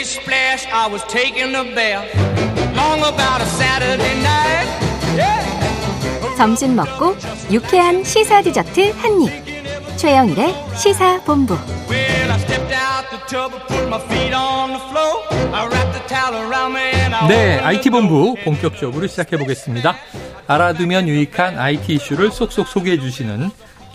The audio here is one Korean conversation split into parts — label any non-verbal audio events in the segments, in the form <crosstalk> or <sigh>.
big splash. I was taking a bath. Long about a Saturday night. Yeah. 점심 먹고 유쾌한 시사 디저트 한 입. 최영일의 시사 본부. Well, I stepped out the tub and put my feet on the floor. I wrapped the towel around me and I 네, IT 본부 본격적으로 시작해 보겠습니다. 알아두면 유익한 IT 이슈를 쏙쏙 소개해 주시는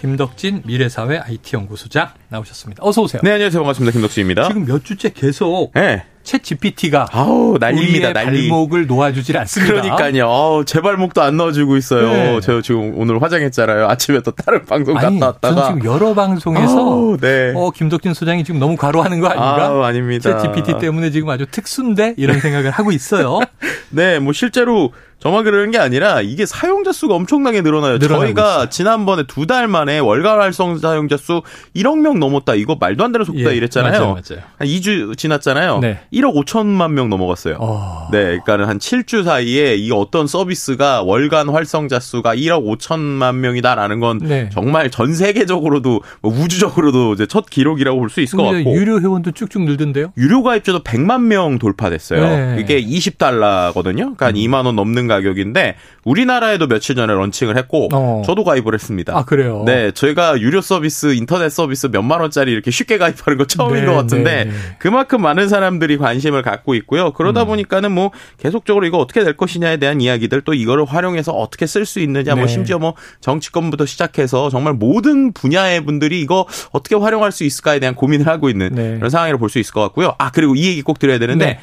김덕진 미래사회 IT 연구소장 나오셨습니다. 어서 오세요. 네, 안녕하세요. 반갑습니다. 김덕수입니다. 지금 몇 주째 계속 네. 챗 GPT가 아우, 난리입니다. 난리. 발목을 놓아주질 않습니다. 그러니까요. 아우, 제 발목도 안 넣어주고 있어요. 네. 저 지금 오늘 화장했잖아요. 아침에 또 다른 방송 아니, 갔다 왔다가. 저는 지금 여러 방송에서 아우, 네. 어, 김덕진 소장이 지금 너무 과로하는 거 아닌가? 아우, 아닙니다. 챗 GPT 때문에 지금 아주 특수인데 이런 생각을 하고 있어요. <laughs> 네, 뭐 실제로 저만 그러는 게 아니라 이게 사용자 수가 엄청나게 늘어나요. 저희가 있어요. 지난번에 두 달 만에 월간 활성 사용자 수 1억 명 넘었다. 이거 말도 안 되는 속도다 예, 이랬잖아요. 맞아요, 맞아요. 한 2주 지났잖아요. 네. 1억 5천만 명 넘어갔어요. 어. 네, 그러니까는 한 7주 사이에 이 어떤 서비스가 월간 활성자 수가 1억 5천만 명이다라는 건 네. 정말 전 세계적으로도 뭐 우주적으로도 이제 첫 기록이라고 볼 수 있을 것 같고. 유료 회원도 쭉쭉 늘던데요? 유료 가입자도 100만 명 돌파됐어요. 네. 이게 20달러거든요. 그러니까 한 2만 원 넘는 가격인데 우리나라에도 며칠 전에 런칭을 했고 어. 저도 가입을 했습니다. 아, 그래요? 네, 저희가 유료 서비스, 인터넷 서비스 몇만 원짜리 이렇게 쉽게 가입하는 거 처음인 네, 것 같은데 네. 그만큼 많은 사람들이 관심을 갖고 있고요. 그러다 음. 보니까는 뭐 계속적으로 이거 어떻게 될 것이냐에 대한 이야기들 또 이거를 활용해서 어떻게 쓸 수 있느냐 뭐 네. 심지어 뭐 정치권부터 시작해서 정말 모든 분야의 분들이 이거 어떻게 활용할 수 있을까에 대한 고민을 하고 있는 네. 그런 상황이라고 볼 수 있을 것 같고요. 아, 그리고 이 얘기 꼭 드려야 되는데 네.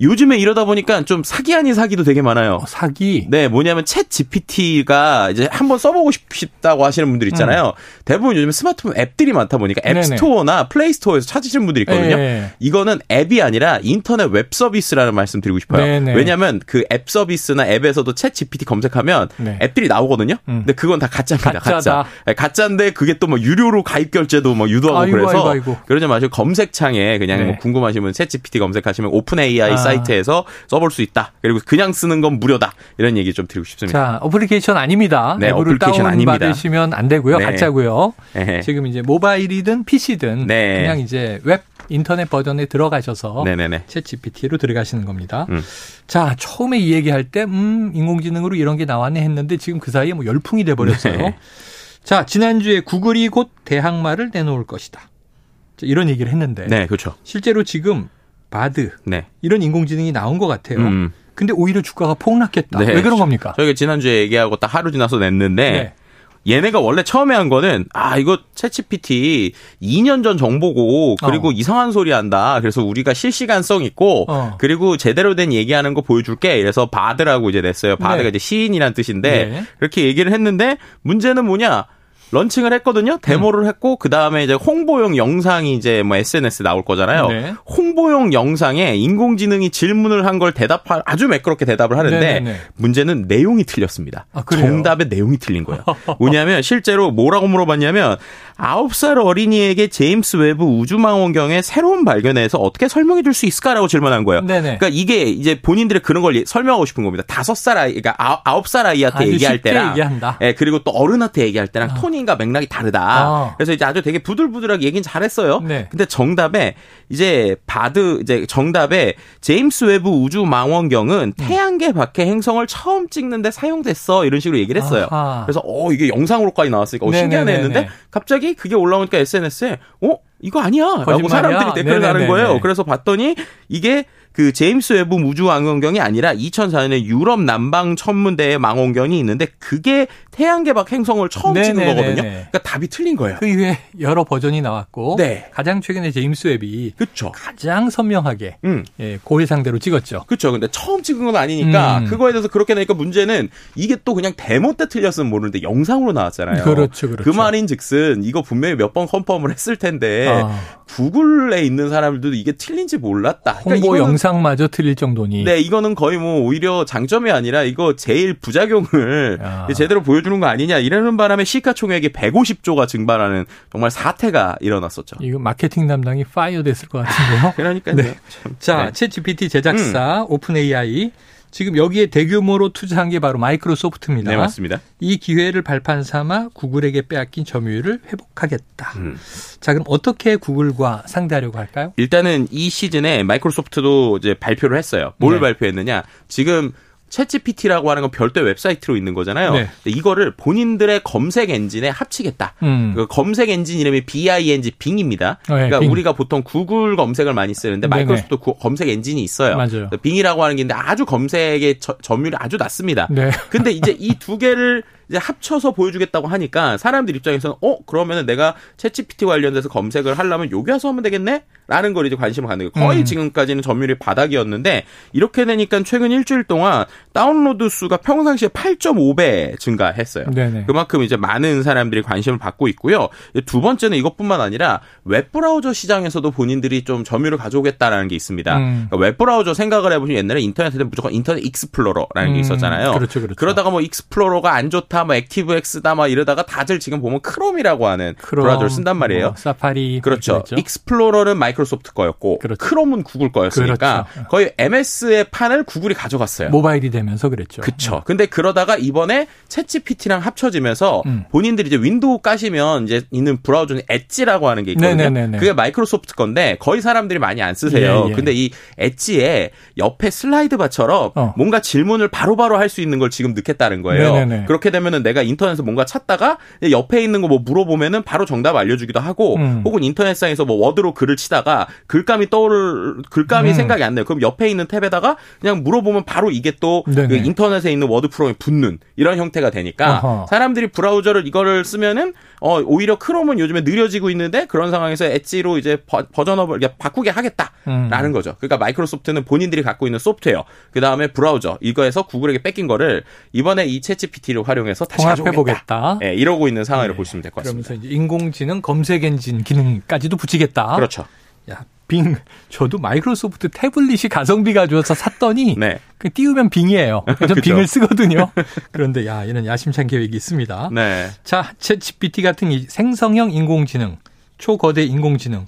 요즘에 이러다 보니까 좀 사기 아닌 사기도 되게 많아요. 어, 사기. 네, 뭐냐면 챗 GPT가 이제 한번 써보고 싶다고 하시는 분들 있잖아요. 대부분 요즘 스마트폰 앱들이 많다 보니까 음. 네네. 앱스토어나 플레이스토어에서 찾으시는 분들이 있거든요. 네. 이거는 앱이 아니라 인터넷 웹 서비스라는 말씀 드리고 싶어요. 네네. 왜냐하면 그 앱 서비스나 앱에서도 챗 GPT 검색하면 네. 앱들이 나오거든요. 음. 근데 그건 다 가짜입니다. 가짜다. 가짜. 네, 가짜인데 그게 또 뭐 유료로 가입 결제도 뭐 유도하고 아이고, 그래서 아이고, 아이고. 그러지 마시고 검색창에 그냥 네. 뭐 궁금하시면 챗 GPT 검색하시면 오픈 AI 아. 사이트에서 써볼 수 있다. 그리고 그냥 쓰는 건 무료다. 이런 얘기 좀 드리고 싶습니다. 자, 어플리케이션 아닙니다. 네, 앱을 어플리케이션 아닙니다. 받으시면 안 되고요. 네. 가짜고요. 에헤. 지금 이제 모바일이든 PC든 네. 그냥 이제 웹 인터넷 버전에 들어가셔서 네네네. 챗 GPT로 들어가시는 겁니다. 음. 자, 처음에 이 얘기할 때, 음, 인공지능으로 이런 게 나왔네 했는데 지금 그 사이에 뭐 열풍이 돼 버렸어요. 네. 자, 지난주에 구글이 곧 대항마를 내놓을 것이다. 자, 이런 얘기를 했는데 네, 그렇죠. 실제로 지금 바드 네. 이런 인공지능이 나온 것 같아요. 음. 근데 오히려 주가가 폭락했다. 네. 왜 그런 겁니까? 저희가 지난주에 얘기하고 딱 하루 지나서 냈는데 네. 얘네가 원래 처음에 한 거는 아 이거 챗GPT 2년 전 정보고 그리고 어. 이상한 소리 한다. 그래서 우리가 실시간성 있고 어. 그리고 제대로 된 얘기하는 거 보여줄게. 이래서 바드라고 이제 냈어요. 바드가 네. 이제 시인이란 뜻인데 네. 그렇게 얘기를 했는데 문제는 뭐냐? 런칭을 했거든요. 데모를 했고 그 다음에 이제 홍보용 영상이 이제 뭐 SNS 에 나올 거잖아요. 네. 홍보용 영상에 인공지능이 질문을 한 걸 대답할 아주 매끄럽게 대답을 하는데 네네네. 문제는 내용이 틀렸습니다. 아? 정답의 내용이 틀린 거예요. <laughs> 뭐냐면 실제로 뭐라고 물어봤냐면 9살 어린이에게 제임스 웨브 우주망원경의 새로운 발견에서 어떻게 설명해 줄 수 있을까라고 질문한 거예요. 네네. 그러니까 이게 이제 본인들의 그런 걸 설명하고 싶은 겁니다. 5살 아이, 그러니까 9살 아이한테 아주 얘기할 때랑 얘기한다. 예, 그리고 또 어른한테 얘기할 때랑 톤인가 맥락이 다르다. 아. 그래서 이제 아주 되게 부들부들하게 얘기는 잘했어요. 네. 근데 정답에 이제 바드 이제 정답에 제임스 웨브 우주 망원경은 태양계 밖의 행성을 처음 찍는데 사용됐어 이런 식으로 얘기를 했어요. 아하. 그래서 어 이게 영상으로까지 나왔으니까 어, 신기하네. 했는데 갑자기 그게 올라오니까 SNS에 어 이거 아니야 라고 거짓말이야? 사람들이 댓글을 다는. 거예요. 그래서 봤더니 이게 그 제임스 웨브 우주 망원경이 아니라 2004년에 유럽 남방 천문대의 망원경이 있는데 그게 태양계 밖 행성을 처음 찍은 네네네네. 거거든요. 그러니까 답이 틀린 거예요. 그 이후에 여러 버전이 나왔고 네. 가장 최근에 제임스 웹이 그렇죠. 가장 선명하게 음. 예, 고해상도로 찍었죠. 그렇죠. 근데 처음 찍은 건 아니니까 음. 그거에 대해서 그렇게 되니까 문제는 이게 또 그냥 데모 때 틀렸으면 모르는데 영상으로 나왔잖아요. 그렇죠, 그렇죠. 그 말인즉슨 이거 분명히 몇 번 confirm을 했을 텐데 아. 구글에 있는 사람들도 이게 틀린지 몰랐다. 그러니까 홍보 이거는 영상마저 틀릴 정도니. 네, 이거는 거의 뭐 오히려 장점이 아니라 이거 제일 부작용을 야. 제대로 보여 주는 거 아니냐 이러는 바람에 시가총액이 150조가 증발하는 정말 사태가 일어났었죠. 이거 마케팅 담당이 fire 됐을 것 같은데요. <laughs> 그러니까요. 네. 참. 자, 네. 음. 챗 GPT 제작사 오픈 AI 지금 여기에 대규모로 투자한 게 바로 마이크로소프트입니다. 네, 맞습니다. 이 기회를 발판 삼아 구글에게 빼앗긴 점유율을 회복하겠다. 음. 자, 그럼 어떻게 구글과 상대하려고 할까요? 일단은 이 시즌에 마이크로소프트도 이제 발표를 했어요. 뭘 네. 발표했느냐? 지금 챗GPT라고 하는 건 별도의 웹사이트로 있는 거잖아요. 네. 이거를 본인들의 검색 엔진에 합치겠다. 음. 그 검색 엔진 이름이 BING 빙입니다. 네, 그러니까 빙. 우리가 보통 구글 검색을 많이 쓰는데. 마이크로소프트 구- 검색 엔진이 있어요. 맞아요. 빙이라고 하는 게 있는데 아주 검색의 저- 점유율이 아주 낮습니다. 네. 근데 이제 이 두 개를 이제 합쳐서 보여주겠다고 하니까 사람들 입장에서는 어 그러면은 내가 챗GPT 관련돼서 검색을 하려면 여기 와서 하면 되겠네? 라는 걸 이제 관심을 갖는 거예요. 거의 음. 지금까지는 점유율이 바닥이었는데 이렇게 되니까 최근 일주일 동안 다운로드 수가 평상시에 8.5배 증가했어요. 네네. 그만큼 이제 많은 사람들이 관심을 받고 있고요. 두 번째는 이것뿐만 아니라 웹브라우저 시장에서도 본인들이 좀 점유를 가져오겠다라는 게 있습니다. 음. 그러니까 웹브라우저 생각을 해보시면 옛날에 인터넷에는 무조건 인터넷 익스플로러라는 게 음, 있었잖아요. 그렇죠, 그렇죠. 러다가 뭐 익스플로러가 안 좋다, 뭐 액티브 엑스다, 막 이러다가 다들 지금 보면 크롬이라고 하는 크롬, 브라우저를 쓴단 말이에요. 뭐 사파리 그렇죠. 그랬죠. 익스플로러는 마이크로소프트 거였고 그렇죠. 크롬은 구글 거였으니까 그렇죠. 거의 MS의 판을 구글이 가져갔어요. 모바일이 되면서 그랬죠. 그쵸. 근데 그러다가 이번에 챗GPT랑 합쳐지면서 음. 본인들이 이제 윈도우 까시면 이제 있는 브라우저는 엣지라고 하는 게 있거든요. 네네네네. 그게 마이크로소프트 건데 거의 사람들이 많이 안 쓰세요. 예, 예. 근데 이 엣지에 옆에 슬라이드 바처럼 어. 뭔가 질문을 바로바로 할 수 있는 걸 지금 넣겠다는 거예요. 네네네. 그렇게 되면 은 내가 인터넷에서 뭔가 찾다가 옆에 있는 거 뭐 물어보면은 바로 정답 알려주기도 하고 음. 혹은 인터넷상에서 뭐 워드로 글을 치다가 글감이 떠오를 글감이 음. 생각이 안 나요. 그럼 옆에 있는 탭에다가 그냥 물어보면 바로 이게 또. 그 인터넷에 있는 워드 프로그램에 붙는 이런 형태가 되니까 어허. 사람들이 브라우저를 이거를 쓰면은 어 오히려 크롬은 요즘에 느려지고 있는데 그런 상황에서 엣지로 이제 버, 버전업을 이렇게 바꾸게 하겠다라는 음. 거죠. 그러니까 마이크로소프트는 본인들이 갖고 있는 소프트웨어 그 다음에 브라우저 이거에서 구글에게 뺏긴 거를 이번에 이 챗GPT를 활용해 서 다시 통합해 가져오겠다. 보겠다. 예, 이러고 있는 상황이라고 네. 보시면 될 것 같습니다. 그러면서 이제 인공지능 검색 엔진 기능까지도 붙이겠다. 그렇죠. 야, 빙. 저도 마이크로소프트 태블릿이 가성비가 좋아서 샀더니 네. 그 띄우면 빙이에요. <laughs> 전 그죠. 빙을 쓰거든요. 그런데 야, 얘는 야심찬 계획이 있습니다. 네. 자, 챗GPT 같은 이 생성형 인공지능, 초거대 인공지능.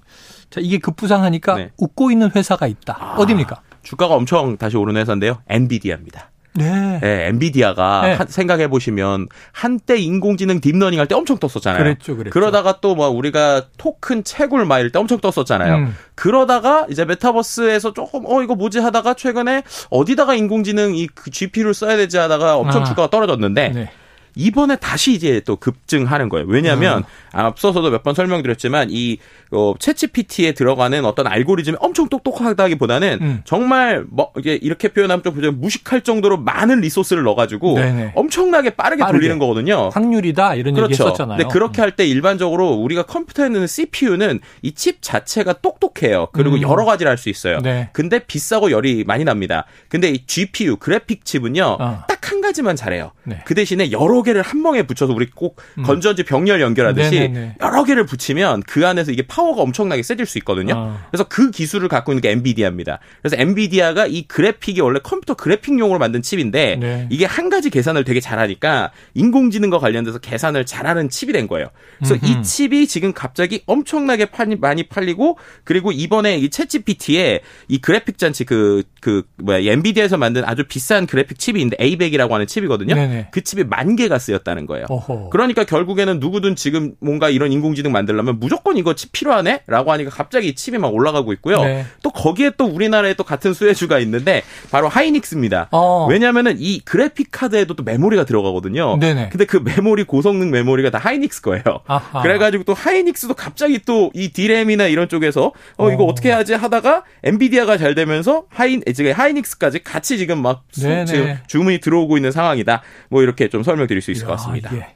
자, 이게 급부상하니까 네. 웃고 있는 회사가 있다. 아. 어디입니까? 주가가 엄청 다시 오른 회사인데요. 엔비디아입니다. 네. 네, 엔비디아가 네. 한- 생각해 보시면 한때 인공지능 딥러닝 할 때 엄청 떴었잖아요. 그랬죠, 그랬죠. 러다가 또 뭐 우리가 토큰 채굴 막 할 때 엄청 떴었잖아요. 음. 그러다가 이제 메타버스에서 조금 어 이거 뭐지 하다가 최근에 어디다가 인공지능 이그 GPU를 써야 되지 하다가 엄청 아. 주가가 떨어졌는데 네. 이번에 다시 이제 또 급증하는 거예요. 왜냐하면 앞서서도 몇 번 설명드렸지만 이 어, 챗GPT에 들어가는 어떤 알고리즘이 엄청 똑똑하다기보다는 음. 정말 뭐 이게 이렇게 표현하면 좀 무식할 정도로 많은 리소스를 넣어가지고 네네. 엄청나게 빠르게, 빠르게. 돌리는 거거든요. 확률이다 이런 얘기 그렇죠. 했었잖아요. 근데 그렇게 할 때 일반적으로 우리가 컴퓨터에 있는 CPU는 이 칩 자체가 똑똑해요. 그리고 음. 여러 가지를 할 수 있어요. 네. 근데 비싸고 열이 많이 납니다. 근데 이 GPU 그래픽 칩은요. 어. 딱 한 가지만 잘해요. 네. 음. 그 대신에 여러 개를 한 멍에 붙여서 우리 꼭 건전지 병렬 연결하듯이 네네네. 여러 개를 붙이면 그 안에서 이게 파워가 엄청나게 세질 수 있거든요. 어. 그래서 그 기술을 갖고 있는 게 엔비디아입니다. 그래서 엔비디아가 이 그래픽이 원래 컴퓨터 그래픽용으로 만든 칩인데 네. 이게 한 가지 계산을 되게 잘하니까 인공지능과 관련돼서 계산을 잘하는 칩이 된 거예요. 그래서 음흠. 이 칩이 지금 갑자기 엄청나게 팔- 많이 팔리고 그리고 이번에 이 챗GPT에 이 그래픽 장치 그, 그, 뭐야, 이 엔비디아에서 만든 아주 비싼 그래픽 칩이 있는데 A100 이라고 하는 칩이거든요. 네네. 그 칩이 만 개가 쓰였다는 거예요. 어허. 그러니까 결국에는 누구든 지금 뭔가 이런 인공지능 만들려면 무조건 이거 칩 필요하네? 라고 하니까 갑자기 이 칩이 막 올라가고 있고요. 네. 또 거기에 또 우리나라에 또 같은 수혜주가 있는데 바로 하이닉스입니다. 어. 왜냐면은 이 그래픽 카드에도 또 메모리가 들어가거든요. 네네. 근데 그 메모리 고성능 메모리가 다 하이닉스 거예요. 아하. 그래가지고 또 하이닉스도 갑자기 또 이 디램이나 이런 쪽에서 어 이거 어. 어떻게 하지 하다가 엔비디아가 잘 되면서 하이 지금 하이닉스까지 같이 지금 막 수-. 지금 주문이 들어 오고 있는 상황이다. 뭐 이렇게 좀 설명드릴 수 있을 것 야, 같습니다. 이게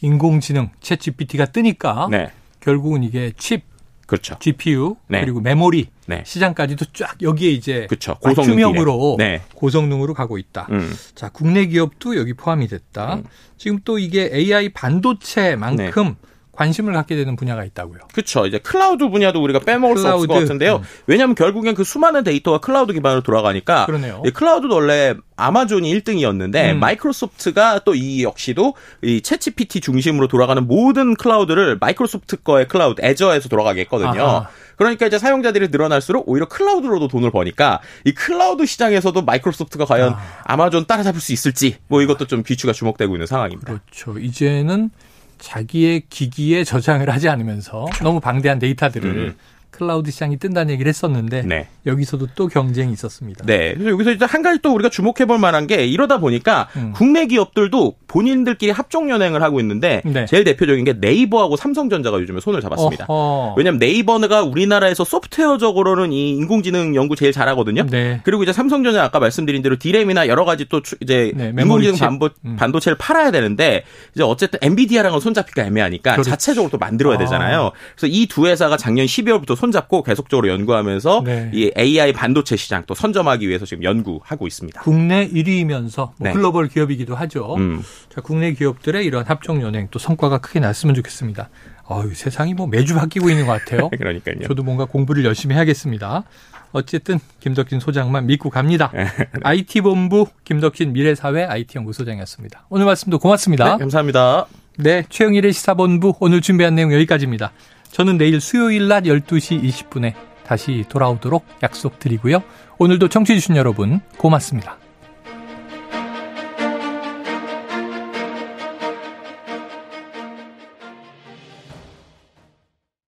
인공지능 챗GPT가 뜨니까 네, 결국은 이게 칩, 그렇죠. GPU 네. 그리고 메모리 네. 시장까지도 쫙 여기에 이제 그쵸. 고성능 맞춤형으로 디램. 네. 고성능으로 가고 있다. 음. 자, 국내 기업도 여기 포함이 됐다. 음. 지금 또 이게 AI 반도체만큼 관심을 갖게 되는 분야가 있다고요. 그렇죠. 이제 클라우드 분야도 우리가 빼먹을 수 없을 것 클라우드. 같은데요. 음. 왜냐하면 결국엔 그 수많은 데이터가 클라우드 기반으로 돌아가니까 그러네요. 이 클라우드도 원래 아마존이 1등이었는데 음. 마이크로소프트가 또 이 역시도 이 챗GPT 중심으로 돌아가는 모든 클라우드를 마이크로소프트 거의 클라우드 애저에서 돌아가게 했거든요. 아하. 그러니까 이제 사용자들이 늘어날수록 오히려 클라우드로도 돈을 버니까 이 클라우드 시장에서도 마이크로소프트가 과연 아. 마존 따라잡을 수 있을지 뭐 이것도 좀 귀추가 주목되고 있는 상황입니다. 그렇죠. 이제는 자기의 기기에 저장을 하지 않으면서 너무 방대한 데이터들을 음. 클라우드 시장이 뜬다는 얘기를 했었는데 네. 여기서도 또 경쟁이 있었습니다. 네. 그래서 여기서 이제 한 가지 또 우리가 주목해 볼 만한 게 이러다 보니까 음. 국내 기업들도 본인들끼리 합종연횡을 하고 있는데 네. 제일 대표적인 게 네이버하고 삼성전자가 요즘에 손을 잡았습니다. 어허. 왜냐면 네이버가 우리나라에서 소프트웨어적으로는 이 인공지능 연구 제일 잘하거든요. 네. 그리고 이제 삼성전자 아까 말씀드린 대로 디램이나 여러 가지 또 추- 이제 네, 인공지능 칩. 반도, 음. 반도체를 팔아야 되는데 이제 어쨌든 엔비디아랑은 손잡기가 애매하니까 그렇지. 자체적으로 또 만들어야 아. 되잖아요. 그래서 이 두 회사가 작년 12월부터 손잡고 계속적으로 연구하면서 네. 이 AI 반도체 시장 또 선점하기 위해서 지금 연구하고 있습니다. 국내 1위이면서 뭐 네. 글로벌 기업이기도 하죠. 음. 자, 국내 기업들의 이런 합종 연행 또 성과가 크게 났으면 좋겠습니다. 어유 세상이 뭐 매주 바뀌고 있는 것 같아요. <laughs> 그러니까요. 저도 뭔가 공부를 열심히 해야겠습니다. 어쨌든 김덕진 소장만 믿고 갑니다. <laughs> IT본부 김덕진 미래사회 IT연구소장이었습니다. 오늘 말씀도 고맙습니다. 네, 감사합니다. 네, 최영일의 시사본부 오늘 준비한 내용 여기까지입니다. 저는 내일 수요일 낮 12시 20분에 다시 돌아오도록 약속드리고요. 오늘도 청취해주신 여러분 고맙습니다.